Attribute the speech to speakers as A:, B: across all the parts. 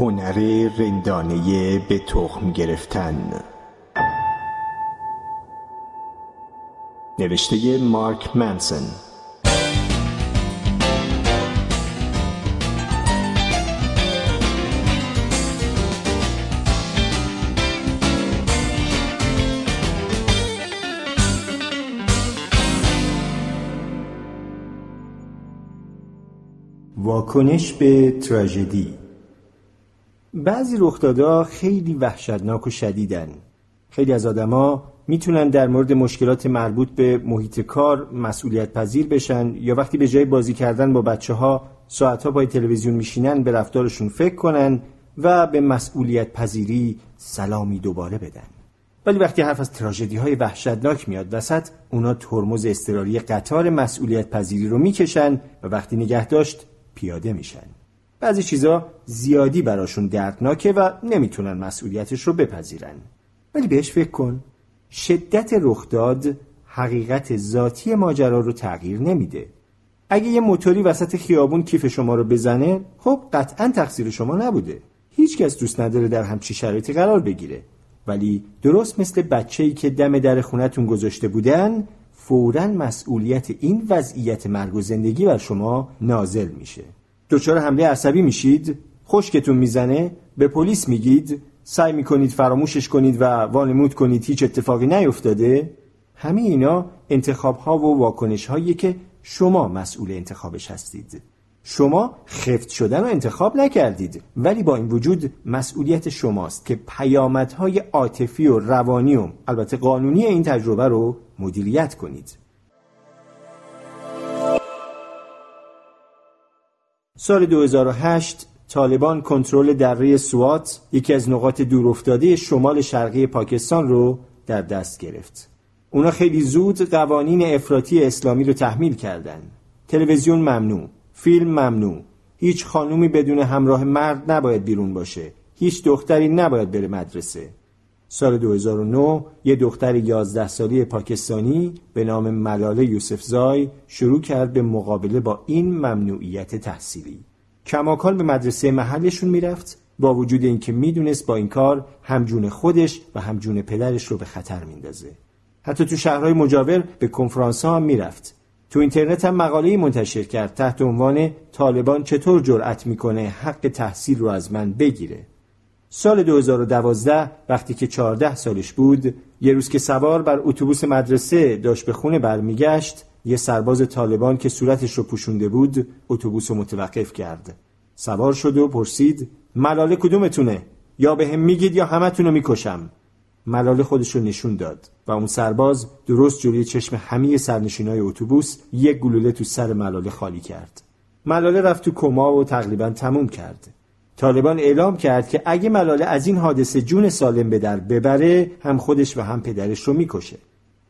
A: هنر رندانه به تخم گرفتن. نوشته مارک منسن.
B: واکنش به تراژدی. بعضی رخدادها خیلی وحشتناک و شدیدن. خیلی از آدما می‌تونن در مورد مشکلات مربوط به محیط کار مسئولیت پذیر بشن یا وقتی به جای بازی کردن با بچه ها ساعت ها پای تلویزیون میشینن به رفتارشون فکر کنن و به مسئولیت پذیری سلامی دوباره بدن. ولی وقتی حرف از تراژدی های وحشتناک میاد وسط اونا ترمز اضطراری قطار مسئولیت پذیری رو می‌کشن و وقتی نگه داشت پیاده میشن. بعضی چیزا زیادی براشون دردناکه و نمی‌تونن مسئولیتش رو بپذیرن. ولی بهش فکر کن. شدت رخداد حقیقت ذاتی ماجرا رو تغییر نمیده. اگه یه موتوری وسط خیابون کیف شما رو بزنه خب قطعا تقصیر شما نبوده. هیچکس دوست نداره در همچی شرایطی قرار بگیره. ولی درست مثل بچه ای که دم در خونتون گذاشته بودن فورا مسئولیت این وضعیت مرگ و زندگی بر شما نازل میشه. دچار حمله عصبی میشید؟ خشکتون می‌زنه؟ به پلیس میگید؟ سعی می‌کنید فراموشش کنید و وانمود کنید هیچ اتفاقی نیفتاده؟ همه اینا انتخاب ها و واکنش هایی که شما مسئول انتخابش هستید. شما خفت شدن رو انتخاب نکردید ولی با این وجود مسئولیت شماست که پیامدهای عاطفی و روانی و البته قانونی این تجربه رو مدیریت کنید. سال 2008 طالبان کنترل دره سوات یکی از نقاط دورافتاده شمال شرقی پاکستان رو در دست گرفت. اونا خیلی زود قوانین افراطی اسلامی رو تحمیل کردند. تلویزیون ممنوع، فیلم ممنوع، هیچ خانومی بدون همراه مرد نباید بیرون باشه، هیچ دختری نباید بره مدرسه. سال 2009 یه دختر 11 سالی پاکستانی به نام ملاله یوسفزای شروع کرد به مقابله با این ممنوعیت تحصیلی. کماکان به مدرسه محلشون می‌رفت با وجود اینکه می‌دونست با این کار همجون خودش و همجون پدرش رو به خطر میندازه. حتی تو شهرهای مجاور به کنفرانس ها هم می‌رفت. تو اینترنت هم مقاله منتشر کرد تحت عنوان طالبان چطور جرأت می‌کنه حق تحصیل رو از من بگیره. سال 2012 وقتی که 14 سالش بود یه روز که سوار بر اتوبوس مدرسه داشت به خونه برمیگشت یه سرباز طالبان که صورتش رو پوشونده بود اتوبوس رو متوقف کرد. سوار شد و پرسید ملاله کدومتونه؟ یا به هم میگید یا همتون رو می‌کشم. ملاله خودش رو نشون داد و اون سرباز درست جلوی چشم همه سرنشینای اتوبوس یک گلوله تو سر ملاله خالی کرد. ملاله رفت تو کما و تقریبا تموم کرد. طالبان اعلام کرد که اگه ملاله از این حادثه جون سالم به در ببره هم خودش و هم پدرش رو می‌کشه.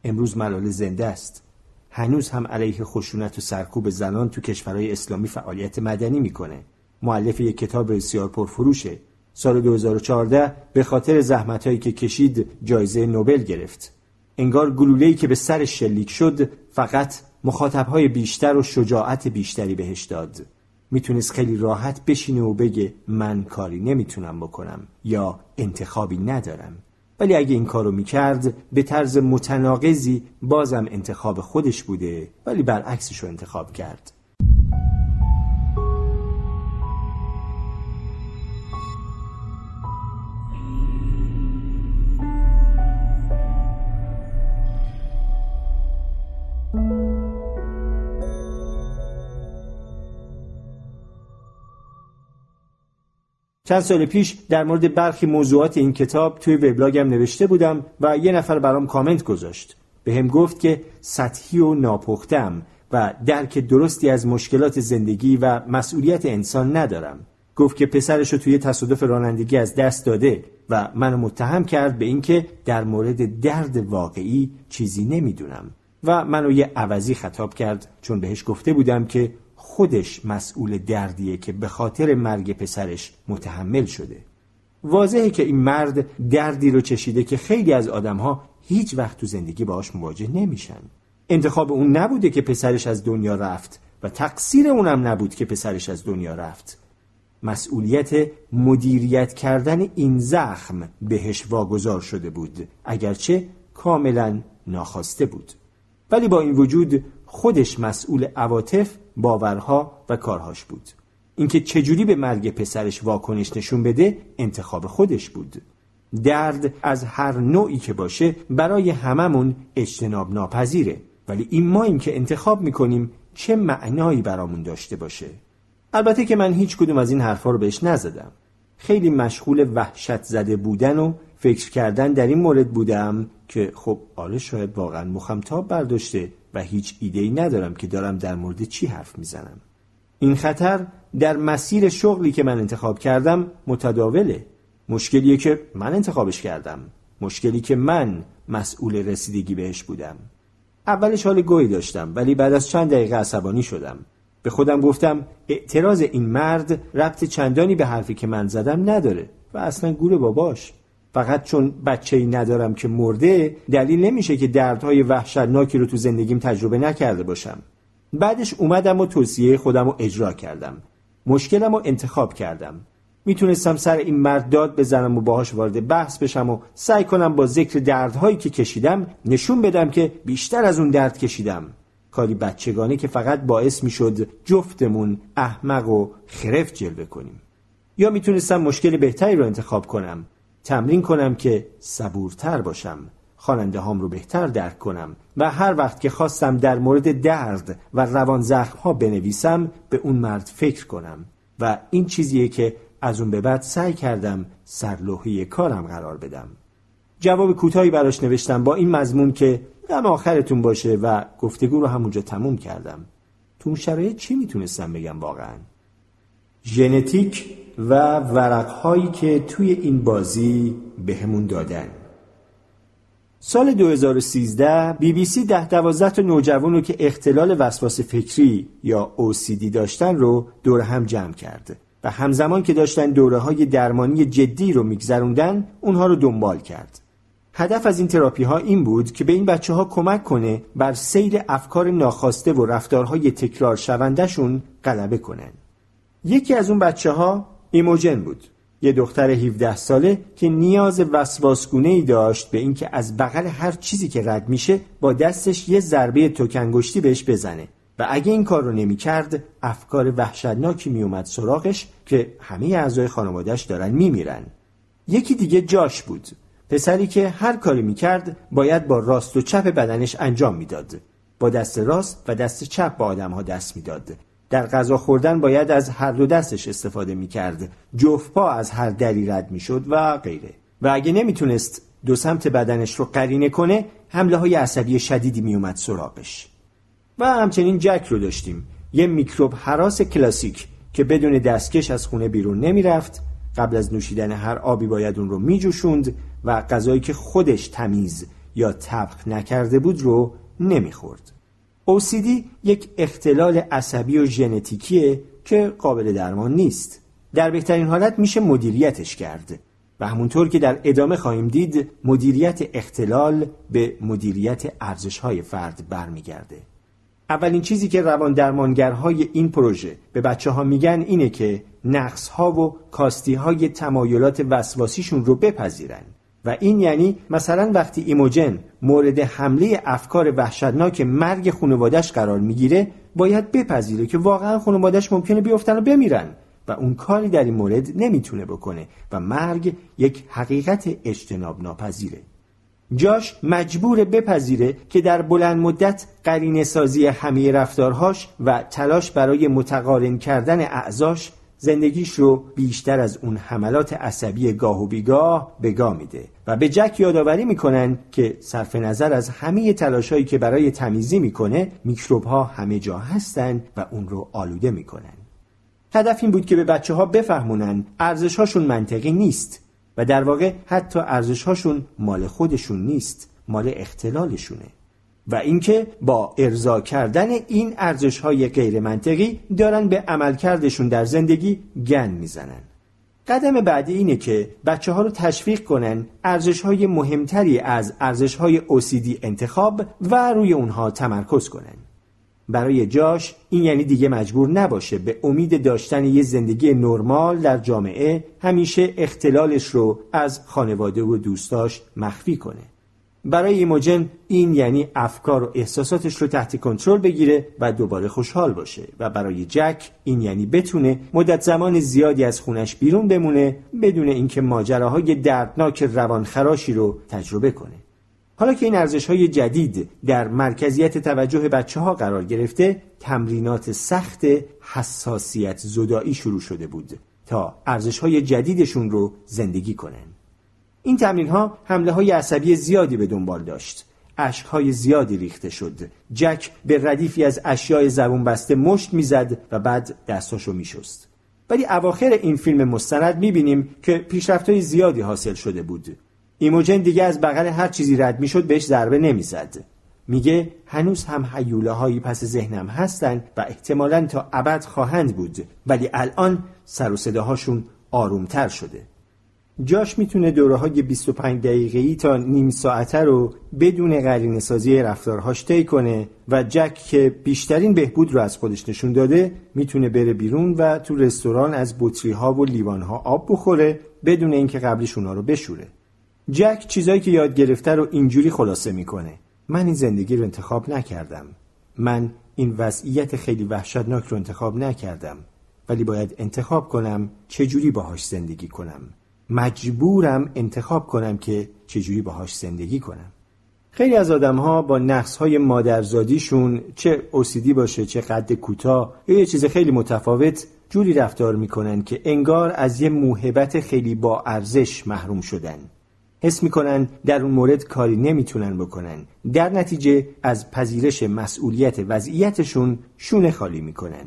B: امروز ملاله زنده است. هنوز هم علیه خشونت و سرکوب زنان تو کشورهای اسلامی فعالیت مدنی می‌کنه. معلف یک کتاب بسیار پرفروشه. سال 2014 به خاطر زحمتهایی که کشید جایزه نوبل گرفت. انگار گلوله‌ای که به سر شلیک شد فقط مخاطبهای بیشتر و شجاعت بیشتری بهش داد. می‌تونست خیلی راحت بشینه و بگه من کاری نمی‌تونم بکنم یا انتخابی ندارم. ولی اگه این کارو می‌کرد به طرز متناقضی بازم انتخاب خودش بوده ولی برعکسش رو انتخاب کرد. چند سال پیش در مورد برخی موضوعات این کتاب توی وبلاگم نوشته بودم و یه نفر برام کامنت گذاشت. به هم گفت که سطحی و ناپختم و درک درستی از مشکلات زندگی و مسئولیت انسان ندارم. گفت که پسرش رو توی تصادف رانندگی از دست داده و منو متهم کرد به اینکه در مورد درد واقعی چیزی نمی‌دونم. و منو یه عوضی خطاب کرد چون بهش گفته بودم که خودش مسئول دردیه که به خاطر مرگ پسرش متحمل شده. واضحه که این مرد دردی رو چشیده که خیلی از آدمها هیچ وقت تو زندگی باهاش مواجه نمیشن. انتخاب اون نبوده که پسرش از دنیا رفت و تقصیر اونم نبود که پسرش از دنیا رفت. مسئولیت مدیریت کردن این زخم بهش واگذار شده بود اگرچه کاملا ناخواسته بود. ولی با این وجود خودش مسئول عواطف باورها و کارهاش بود. اینکه چجوری به مرگ پسرش واکنش نشون بده انتخاب خودش بود. درد از هر نوعی که باشه برای هممون اجتناب ناپذیره. ولی این ما این که انتخاب می‌کنیم چه معنایی برامون داشته باشه؟ البته که من هیچ کدوم از این حرفا رو بهش نزدم. خیلی مشغول وحشت زده بودن و فکر کردن در این مورد بودم که خب آره شاید واقعا مخم تاب برداشته و هیچ ایده ای ندارم که دارم در مورد چی حرف می‌زنم. این خطر در مسیر شغلی که من انتخاب کردم متداوله. مشکلیه که من انتخابش کردم. مشکلی که من مسئول رسیدگی بهش بودم. اولش حال گوی داشتم ولی بعد از چند دقیقه عصبانی شدم. به خودم گفتم اعتراض این مرد ربط چندانی به حرفی که من زدم نداره و اصلا گور باباش. فقط چون بچه ای ندارم که مرده دلیل نمیشه که دردهای وحشتناکی رو تو زندگیم تجربه نکرده باشم. بعدش اومدم و توصیه خودم رو اجرا کردم. مشکلم رو انتخاب کردم. می‌تونستم سر این مرد داد بزنم و باهاش وارد بحث بشم و سعی کنم با ذکر دردهایی که کشیدم نشون بدم که بیشتر از اون درد کشیدم. کاری بچگانه که فقط باعث می‌شد جفتمون احمق و خرف جلوه کنیم. یا می‌تونستم مشکل بهتری رو انتخاب کنم. تمرین کنم که صبورتر باشم خواننده هام رو بهتر درک کنم و هر وقت که خواستم در مورد درد و روان زخم ها بنویسم به اون مرد فکر کنم و این چیزیه که از اون به بعد سعی کردم سرلوحی کارم قرار بدم. جواب کوتاهی براش نوشتم با این مضمون که غم آخرتون باشه و گفتگو رو همونجا تموم کردم. تو اون شرایط چی می‌تونستم بگم واقعا؟ ژنتیک و ورقهایی که توی این بازی بهمون به دادن سال 2013 بی بی سی ده دوازده تا نوجوان رو که اختلال وسواس فکری یا OCD داشتن رو دور هم جمع کرد و همزمان که داشتن دوره های درمانی جدی رو میگذروندن اونها رو دنبال کرد. هدف از این تراپی ها این بود که به این بچه ها کمک کنه بر سیر افکار ناخواسته و رفتارهای تکرار شوندهشون غلبه کنن. یکی از اون بچه ها ایموجن بود. یه دختر 17 ساله که نیاز وسواسگونه ای داشت به اینکه از بغل هر چیزی که رد میشه با دستش یه ضربه توکنگشتی بهش بزنه و اگه این کار رو نمی کرد افکار وحشتناکی می اومد سراغش که همه اعضای خانوادهش دارن می میرن. یکی دیگه جاش بود پسری که هر کاری می کرد باید با راست و چپ بدنش انجام می‌داد. با دست راست و دست چپ با آدم ها دست می‌داد. در غذا خوردن باید از هر دو دستش استفاده می کرد. جفت پا از هر دری رد می شد و غیره. و اگه نمی‌تونست دو سمت بدنش رو قرینه کنه حمله های عصبی شدیدی می اومد سراغش. و همچنین جک رو داشتیم یه میکروب حراس کلاسیک که بدون دستکش از خونه بیرون نمی‌رفت قبل از نوشیدن هر آبی باید اون رو میجوشوند و غذایی که خودش تمیز یا طبخ نکرده بود رو نمی‌خورد. OCD یک اختلال عصبی و ژنتیکیه که قابل درمان نیست. در بهترین حالت میشه مدیریتش کرد و همونطور که در ادامه خواهیم دید مدیریت اختلال به مدیریت ارزشهای فرد برمیگرده. اولین چیزی که روان درمانگرهای این پروژه به بچه ها میگن اینه که نقص ها و کاستی های تمایلات وسواسیشون رو بپذیرن و این یعنی مثلا وقتی ایموجن مورد حمله افکار وحشتناک مرگ خانوادش قرار می‌گیره باید بپذیره که واقعا خانوادش ممکنه بیفتن و بمیرن و اون کاری در این مورد نمی‌تونه بکنه و مرگ یک حقیقت اجتناب ناپذیره جاش مجبور بپذیره که در بلند مدت قرینه سازی همه رفتارهاش و تلاش برای متقارن کردن اعضاش زندگیش رو بیشتر از اون حملات عصبی گاه و بیگاه بگاه میده و به جک یادآوری می‌کنن که صرف نظر از همه تلاشهایی که برای تمیزی می‌کنه میکروب ها همه جا هستن و اون رو آلوده می‌کنن. هدف این بود که به بچه ها بفهمونن ارزش هاشون منطقی نیست و در واقع حتی ارزش هاشون مال خودشون نیست مال اختلالشونه. و اینکه با ارضا کردن این ارزش های غیر منطقی دارن به عملکردشون در زندگی گن می‌زنن. قدم بعدی اینه که بچه ها رو تشویق کنن ارزش های مهمتری از ارزش های OCD انتخاب و روی اونها تمرکز کنن. برای جاش این یعنی دیگه مجبور نباشه به امید داشتن یه زندگی نرمال در جامعه همیشه اختلالش رو از خانواده و دوستاش مخفی کنه. برای ایموجن این یعنی افکار و احساساتش رو تحت کنترل بگیره و دوباره خوشحال باشه و برای جک این یعنی بتونه مدت زمان زیادی از خونش بیرون بمونه بدون اینکه ماجراهای دردناک روانخراشی رو تجربه کنه. حالا که این ارزش های جدید در مرکزیت توجه بچه ها قرار گرفته تمرینات سخت حساسیت زدایی شروع شده بود تا ارزش های جدیدشون رو زندگی کنن. این تمرین ها حمله های عصبی زیادی به دنبال داشت. اشک های زیادی ریخته شد. جک به ردیفی از اشیای زبون بسته مشت می‌زد و بعد دستاشو میشست. ولی اواخر این فیلم مستند می‌بینیم که پیشرفت های زیادی حاصل شده بود. ایموجن دیگه از بغل هر چیزی رد می‌شد بهش ضربه نمی‌زد. میگه هنوز هم حیوله هایی پس ذهنم هستن و احتمالا تا ابد خواهند بود ولی الان سر و صداهاشون آرومتر شده. جاش می‌تونه دوره های 25 دقیقه تا نیم ساعته رو بدون قرینه سازی رفتارهاش طی کنه و جک که بیشترین بهبود رو از خودش نشون داده می‌تونه بره بیرون و تو رستوران از بطری ها و لیوان ها آب بخوره بدون اینکه قبلش اونا رو بشوره. جک چیزایی که یاد گرفته رو اینجوری خلاصه می‌کنه. من این زندگی رو انتخاب نکردم. من این وضعیت خیلی وحشتناک رو انتخاب نکردم. ولی باید انتخاب کنم چجوری باهاش زندگی کنم. مجبورم انتخاب کنم که چجوری باهاش زندگی کنم. خیلی از آدم ها با نقص های مادرزادیشون چه اوسیدی باشه چه قد کوتاه یا یه چیز خیلی متفاوت جوری رفتار می‌کنن که انگار از یه موهبت خیلی با ارزش محروم شدن. حس می‌کنن در اون مورد کاری نمی‌تونن بکنن. در نتیجه از پذیرش مسئولیت وضعیتشون شونه خالی می‌کنن.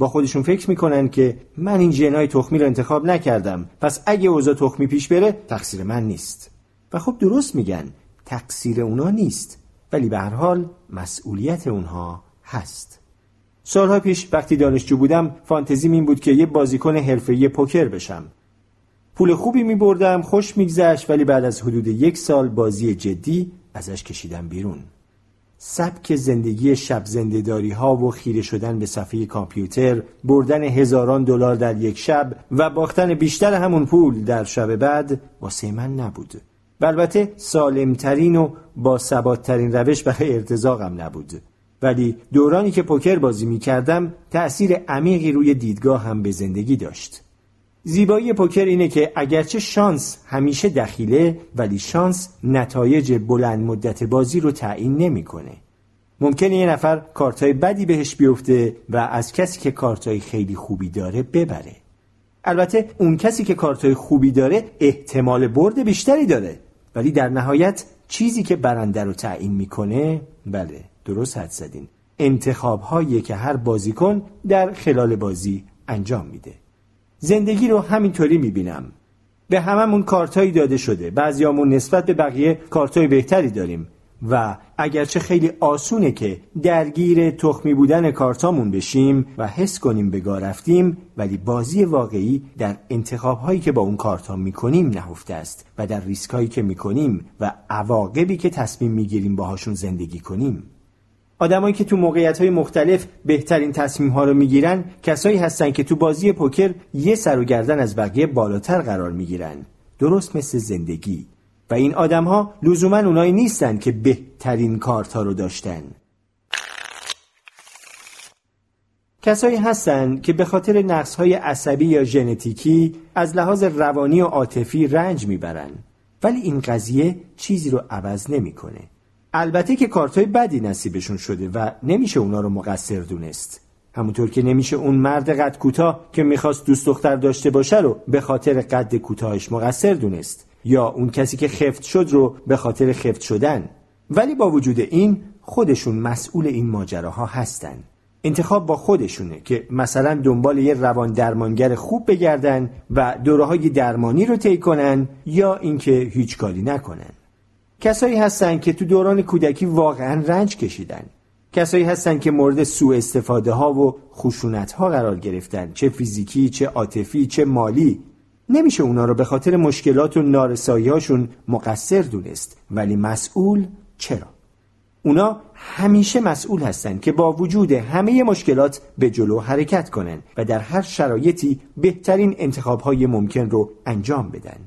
B: با خودشون فکر می‌کنن که من این جنای تخمی رو انتخاب نکردم. پس اگه اوضاع تخمی پیش بره تقصیر من نیست. و خب درست میگن تقصیر اونا نیست. ولی به هر حال مسئولیت اونها هست. سالها پیش وقتی دانشجو بودم فانتزیم این بود که یه بازیکن حرفه‌ای پوکر بشم. پول خوبی می بردم خوش میگذشت ولی بعد از حدود یک سال بازی جدی ازش کشیدم بیرون. سبک زندگی شب زندهداری ها و خیره شدن به صفحه کامپیوتر بردن هزاران دلار در یک شب و باختن بیشتر همون پول در شب بعد واسه من نبود. و البته سالمترین و با ثباتترین روش برای ارتزاقم نبود. ولی دورانی که پوکر بازی می کردم تأثیر عمیقی روی دیدگاه هم به زندگی داشت. زیبایی پوکر اینه که اگرچه شانس همیشه دخیله ولی شانس نتایج بلند مدت بازی رو تعیین نمی‌کنه. ممکنه یه نفر کارتای بدی بهش بیفته و از کسی که کارتای خیلی خوبی داره ببره. البته اون کسی که کارتای خوبی داره احتمال برد بیشتری داره ولی در نهایت چیزی که برنده رو تعیین می‌کنه بله درست حد زدین انتخاب هایی که هر بازیکن در خلال بازی انجام میده زندگی رو همینطوری می‌بینم. به هممون کارتایی داده شده. بعضیامون نسبت به بقیه کارتای بهتری داریم. و اگرچه خیلی آسونه که درگیر تخمی بودن کارتامون بشیم و حس کنیم به رفتیم ولی بازی واقعی در انتخاب هایی که با اون کارتا می‌کنیم نهفته است و در ریسک هایی که می‌کنیم و عواقبی که تصمیم می‌گیریم باهاشون زندگی کنیم. آدمایی که تو موقعیت های مختلف بهترین تصمیم ها رو می‌گیرن کسایی هستن که تو بازی پوکر یه سر و گردن از بقیه بالاتر قرار می‌گیرن. درست مثل زندگی. و این آدم ها لزوما اونایی نیستن که بهترین کارت ها رو داشتن. کسایی هستن که به خاطر نقص های عصبی یا ژنتیکی از لحاظ روانی و عاطفی رنج می‌برن. ولی این قضیه چیزی رو عوض نمی‌کنه. البته که کارتای بدی نصیبشون شده و نمیشه اونا رو مقصر دونست. همونطور که نمیشه اون مرد قد کوتاه که می‌خواست دوست دختر داشته باشه رو به خاطر قد کوتاهش مقصر دونست یا اون کسی که خفت شد رو به خاطر خفت شدن. ولی با وجود این خودشون مسئول این ماجراها هستن. انتخاب با خودشونه که مثلا دنبال یه روان درمانگر خوب بگردن و دوره های درمانی رو طی کنن یا اینکه هیچ کاری نکنن. کسایی هستن که تو دوران کودکی واقعا رنج کشیدن. کسایی هستن که مورد سوء استفاده ها و خشونت ها قرار گرفتن. چه فیزیکی چه عاطفی چه مالی. نمیشه اونا رو به خاطر مشکلات و نارسایی هاشون مقصر دونست. ولی مسئول چرا؟ اونا همیشه مسئول هستند که با وجود همه مشکلات به جلو حرکت کنند و در هر شرایطی بهترین انتخابهای ممکن رو انجام بدن.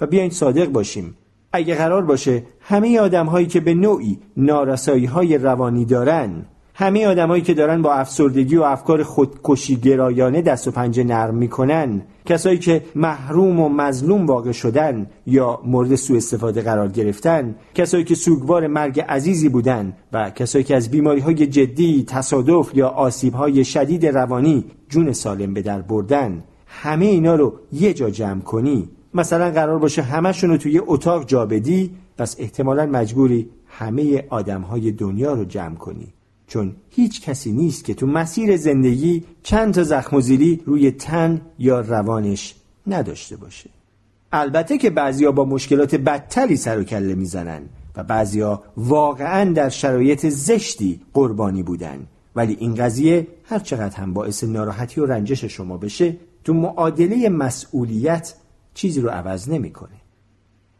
B: و بیاین صادق باشیم. اگه قرار باشه همه آدم هایی که به نوعی نارسایی های روانی دارن همه آدمایی که دارن با افسردگی و افکار خودکشی گرایانه دست و پنجه نرم می‌کنن کسایی که محروم و مظلوم واقع شدن یا مورد سوء استفاده قرار گرفتن کسایی که سوگوار مرگ عزیزی بودن و کسایی که از بیماری های جدی تصادف یا آسیب های شدید روانی جون سالم به در بردن همه اینا رو یه جا جمع کنی. مثلا قرار باشه همشون رو توی اتاق جا بدی پس احتمالا مجبوری همه آدم های دنیا رو جمع کنی. چون هیچ کسی نیست که تو مسیر زندگی چند تا زخم و زیلی روی تن یا روانش نداشته باشه. البته که بعضیا با مشکلات بدتری سر و کله می‌زنن و بعضیا واقعا در شرایط زشتی قربانی بودن. ولی این قضیه هر چقدر هم باعث ناراحتی و رنجش شما بشه تو معادله مسئولیت چیزی رو عوض نمی‌کنه.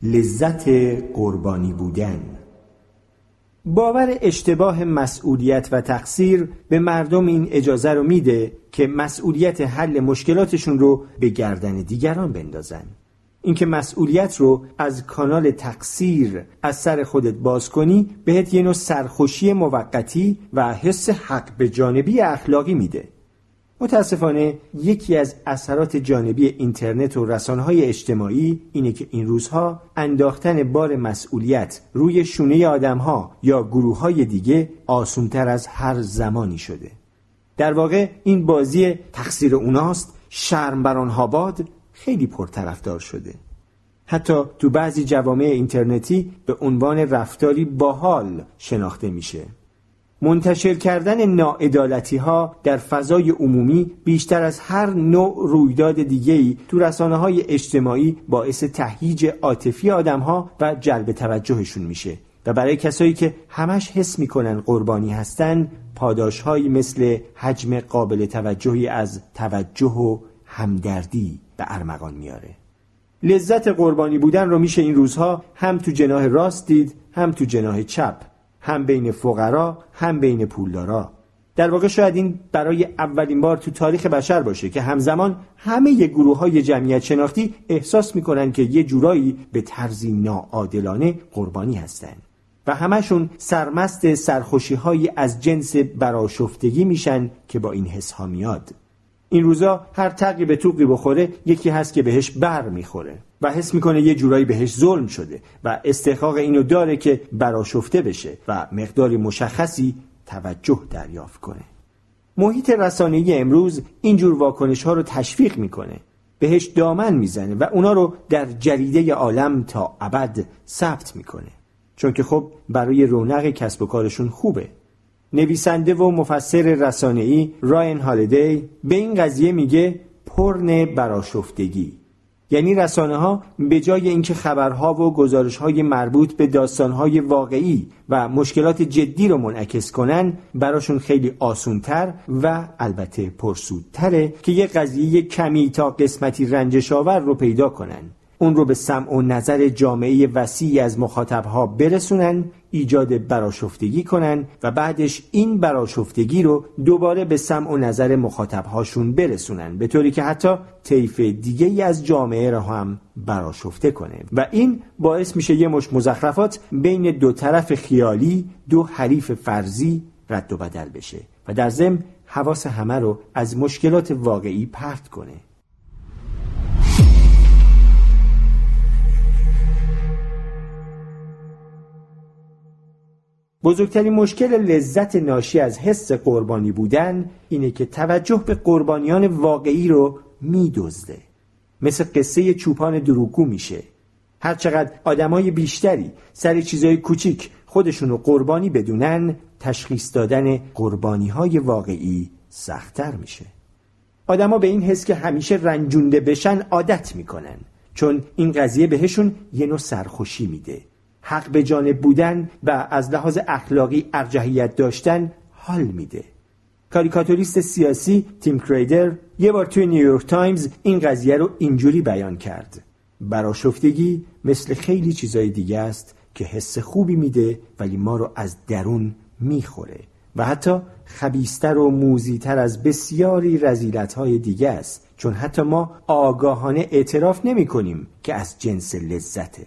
B: لذت قربانی بودن. باور اشتباه مسئولیت و تقصیر به مردم این اجازه رو میده که مسئولیت حل مشکلاتشون رو به گردن دیگران بندازن. اینکه مسئولیت رو از کانال تقصیر از سر خودت باز کنی بهت یه نوع سرخوشی موقتی و حس حق به جانبی اخلاقی میده. متاسفانه یکی از اثرات جانبی اینترنت و های اجتماعی اینه که این روزها انداختن بار مسئولیت روی شونه ها یا گروه های دیگه آسونتر از هر زمانی شده. در واقع این بازی تقصیر اوناست شرم بر آنها باد خیلی پرطرفدار شده. حتی تو بعضی جوامع اینترنتی به عنوان رفتاری باحال شناخته میشه. منتشر کردن ناعدالتی ها در فضای عمومی بیشتر از هر نوع رویداد دیگه‌ای تو رسانه های اجتماعی باعث تهییج عاطفی آدم ها و جلب توجهشون میشه. و برای کسایی که همش حس می‌کنن قربانی هستن پاداشهایی مثل حجم قابل توجهی از توجه و همدردی به ارمغان میاره. لذت قربانی بودن رو میشه این روزها هم تو جناه راست دید هم تو جناه چپ. هم بین فقرا هم بین پولدارا. در واقع شاید این برای اولین بار تو تاریخ بشر باشه که همزمان همه گروه های جمعیت شناختی احساس می‌کنن که یه جورایی به طرزی ناعادلانه قربانی هستند و همشون سرمست سرخوشی های از جنس براشفتگی میشن که با این حس ها میاد. این روزا هر تقی به توقی بخوره یکی هست که بهش بر می‌خوره. و حس می‌کنه یه جورایی بهش ظلم شده و استحقاق اینو داره که براشفته بشه و مقداری مشخصی توجه دریافت کنه. محیط رسانه‌ای امروز اینجور واکنش ها رو تشویق می‌کنه. بهش دامن می‌زنه و اونا رو در جریده عالم تا ابد ثبت می‌کنه. چون که خب برای رونق کسب و کارشون خوبه. نویسنده و مفسر رسانه‌ای راین هالیدی به این قضیه میگه پرن براشفتگی یعنی رسانه ها به جای اینکه خبرها و گزارش های مربوط به داستان های واقعی و مشکلات جدی رو منعکس کنن براشون خیلی آسونتر و البته پرسودتره که یه قضیه کمی تا قسمتی رنجش آور رو پیدا کنن. اون رو به سمع و نظر جامعه وسیعی از مخاطبها برسونن ایجاد براشفتگی کنن و بعدش این براشفتگی رو دوباره به سمع و نظر مخاطبهاشون برسونن به طوری که حتی طیف دیگه ای از جامعه را هم براشفته کنه. و این باعث میشه یه مش مزخرفات بین دو طرف خیالی دو حریف فرضی رد و بدل بشه و در ضمن حواس همه رو از مشکلات واقعی پرت کنه. بزرگترین مشکل لذت ناشی از حس قربانی بودن اینه که توجه به قربانیان واقعی رو میدزده. مثل قصه چوپان دروگو میشه. هرچقدر آدمای بیشتری سر چیزای کوچیک خودشون رو قربانی بدونن تشخیص دادن قربانی های واقعی سختتر میشه. آدما به این حس که همیشه رنجونده بشن عادت می‌کنن. چون این قضیه بهشون یه نوع سرخوشی میده. حق به جانب بودن و از لحاظ اخلاقی ارجحیت داشتن حال میده. کاریکاتوریست سیاسی تیم کریدر یه بار توی نیویورک تایمز این قضیه رو اینجوری بیان کرد. براشفتگی مثل خیلی چیزای دیگه است که حس خوبی میده ولی ما رو از درون می‌خوره و حتی خبیستر و موزیتر از بسیاری رزیلت های دیگه است. چون حتی ما آگاهانه اعتراف نمی کنیم که از جنس لذته.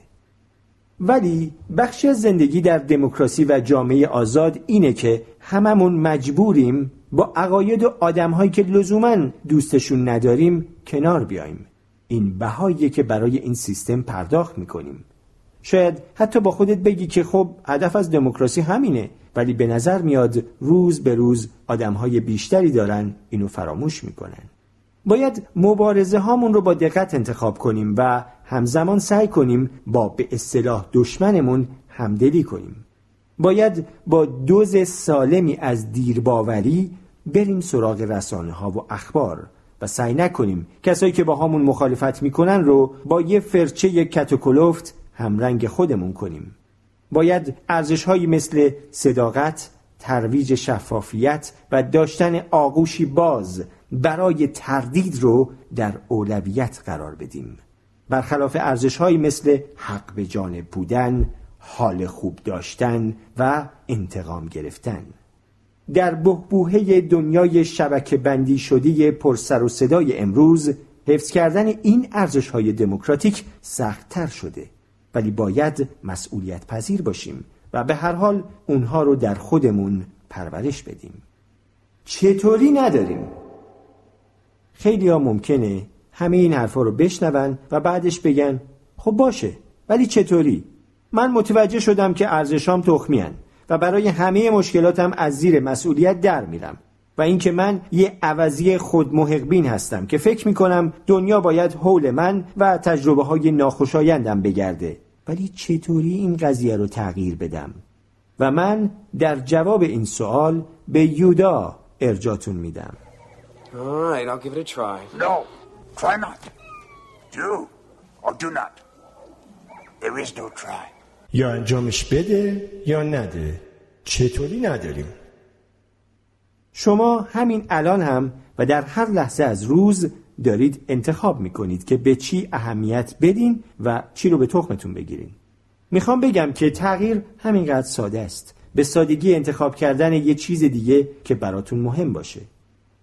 B: ولی بخشی از زندگی در دموکراسی و جامعه آزاد اینه که هممون مجبوریم با عقاید و آدمهایی که لزوما دوستشون نداریم کنار بیایم این بهاییه که برای این سیستم پرداخت می‌کنیم. شاید حتی با خودت بگی که خب هدف از دموکراسی همینه ولی به نظر میاد روز به روز آدمهای بیشتری دارن اینو فراموش می‌کنن. باید مبارزه هامون رو با دقت انتخاب کنیم و همزمان سعی کنیم با به اصطلاح دشمنمون همدلی کنیم. باید با دوز سالمی از دیرباوری بریم سراغ رسانه ها و اخبار و سعی نکنیم کسایی که با همون مخالفت می‌کنن رو با یه فرچه کتوکلفت همرنگ خودمون کنیم. باید ارزش هایی مثل صداقت، ترویج شفافیت و داشتن آغوشی باز برای تردید رو در اولویت قرار بدیم. برخلاف ارزش هایی مثل حق به جانب بودن، حال خوب داشتن و انتقام گرفتن. در بهبوهه دنیای شبکه بندی شدی پرسر و صدای امروز حفظ کردن این ارزش های دموکراتیک سختتر شده. ولی باید مسئولیت پذیر باشیم و به هر حال اونها رو در خودمون پرورش بدیم. چطوری نداریم؟ خیلی ها ممکنه همه این حرفا رو بشنون و بعدش بگن خب باشه ولی چطوری؟ من متوجه شدم که ارزشام تخمیان و برای همه مشکلاتم از زیر مسئولیت در میرم و اینکه من یه عوضی خود محقبین هستم که فکر می‌کنم دنیا باید حول من و تجربه های ناخوشایندم بگرده. ولی چطوری این قضیه رو تغییر بدم؟ و من در جواب این سوال به یودا ارجاتون میدم. یا انجامش بده یا نده. چطوری نداریم؟ شما همین الان هم و در هر لحظه از روز دارید انتخاب می‌کنید که به چی اهمیت بدین و چی رو به تخمتون بگیرین. می‌خوام بگم که تغییر همینقدر ساده است. به سادگی انتخاب کردن یه چیز دیگه که براتون مهم باشه.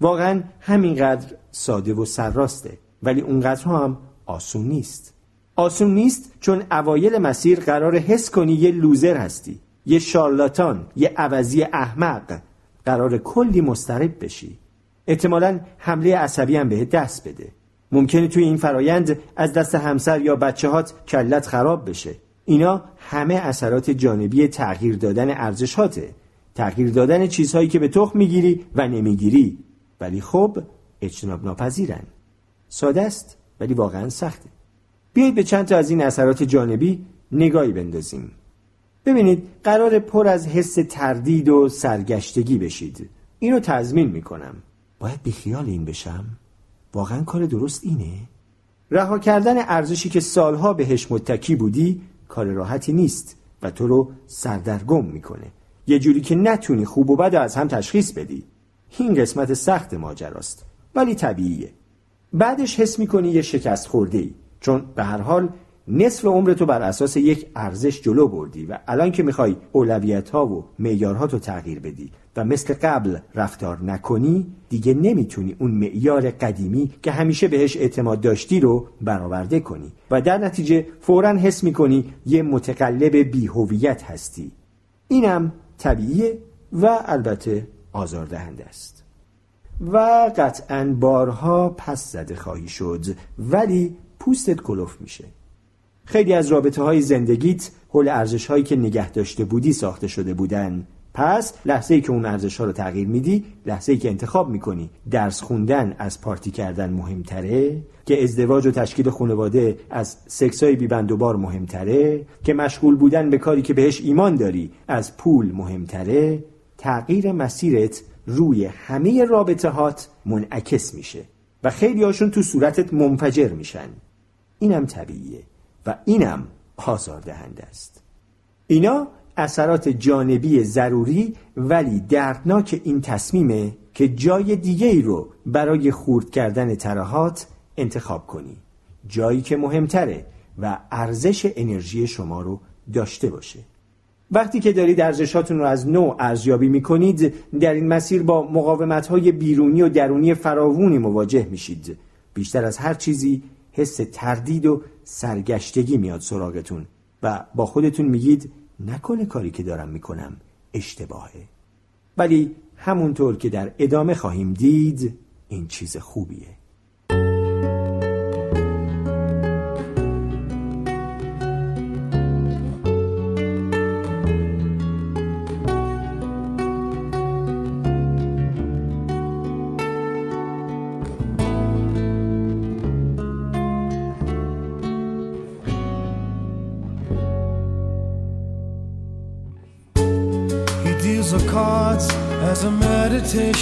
B: واقعا همینقدر ساده و سرراسته. ولی اونقدر هم آسون نیست. آسون نیست چون اوایل مسیر قرار حس کنی یه لوزر هستی یه شارلاتان یه عوضی احمق. قرار کلی مسترب بشی. احتمالا حمله عصبی هم بهت دست بده. ممکنه توی این فرایند از دست همسر یا بچه هات کلت خراب بشه. اینا همه اثرات جانبی تغییر دادن ارزشاته تغییر دادن چیزهایی که به تخم می‌گیری و نمی‌گیری. ولی خب اجتناب ناپذیرن ساده است ولی واقعا سخته. بیایید به چند تا از این اثرات جانبی نگاهی بندازیم. ببینید قرار پر از حس تردید و سرگشتگی بشید. اینو تضمین می‌کنم. باید بیخیال این بشم؟ واقعا کار درست اینه؟ رها کردن ارزشی که سالها بهش متکی بودی کار راحتی نیست و تو رو سردرگم می‌کنه. یه جوری که نتونی خوب و بد از هم تشخیص بدی. این قسمت سخت ماجراست ولی طبیعیه. بعدش حس می‌کنی یه شکست خورده ای چون به هر حال نصف عمر تو بر اساس یک ارزش جلو بردی و الان که می‌خوای اولویت ها و معیارها رو تغییر بدی و مثل قبل رفتار نکنی دیگه نمی‌تونی اون معیار قدیمی که همیشه بهش اعتماد داشتی رو برآورده کنی و در نتیجه فورا حس می‌کنی یه متقلب بیهویت هستی. اینم طبیعیه و البته آزاردهنده است. و قطعا بارها پس زده خواهی شد ولی پوستت کلوف میشه. خیلی از رابطه های زندگیت حول ارزش هایی که نگه داشته بودی ساخته شده بودن. پس لحظه ای که اون ارزش ها رو تغییر میدی لحظه ای که انتخاب می‌کنی درس خوندن از پارتی کردن مهمتره که ازدواج و تشکیل خانواده از سکسای بیبند و بار مهمتره که مشغول بودن به کاری که بهش ایمان داری از پول مهمتره. تغییر مسیرت روی همه رابطه هات منعکس میشه و خیلی هاشون تو صورتت منفجر میشن. اینم طبیعیه و اینم آزاردهنده است. اینا اثرات جانبی ضروری ولی دردناک این تصمیمه که جای دیگه ای رو برای خورد کردن تراهات انتخاب کنی. جایی که مهمتره و ارزش انرژی شما رو داشته باشه. وقتی که دارید ارزشاتون رو از نوع ارزیابی می‌کنید در این مسیر با مقاومت های بیرونی و درونی فراوونی مواجه میشید. بیشتر از هر چیزی حس تردید و سرگشتگی میاد سراغتون و با خودتون میگید نکنه کاری که دارم می‌کنم اشتباهه. ولی همونطور که در ادامه خواهیم دید این چیز خوبیه.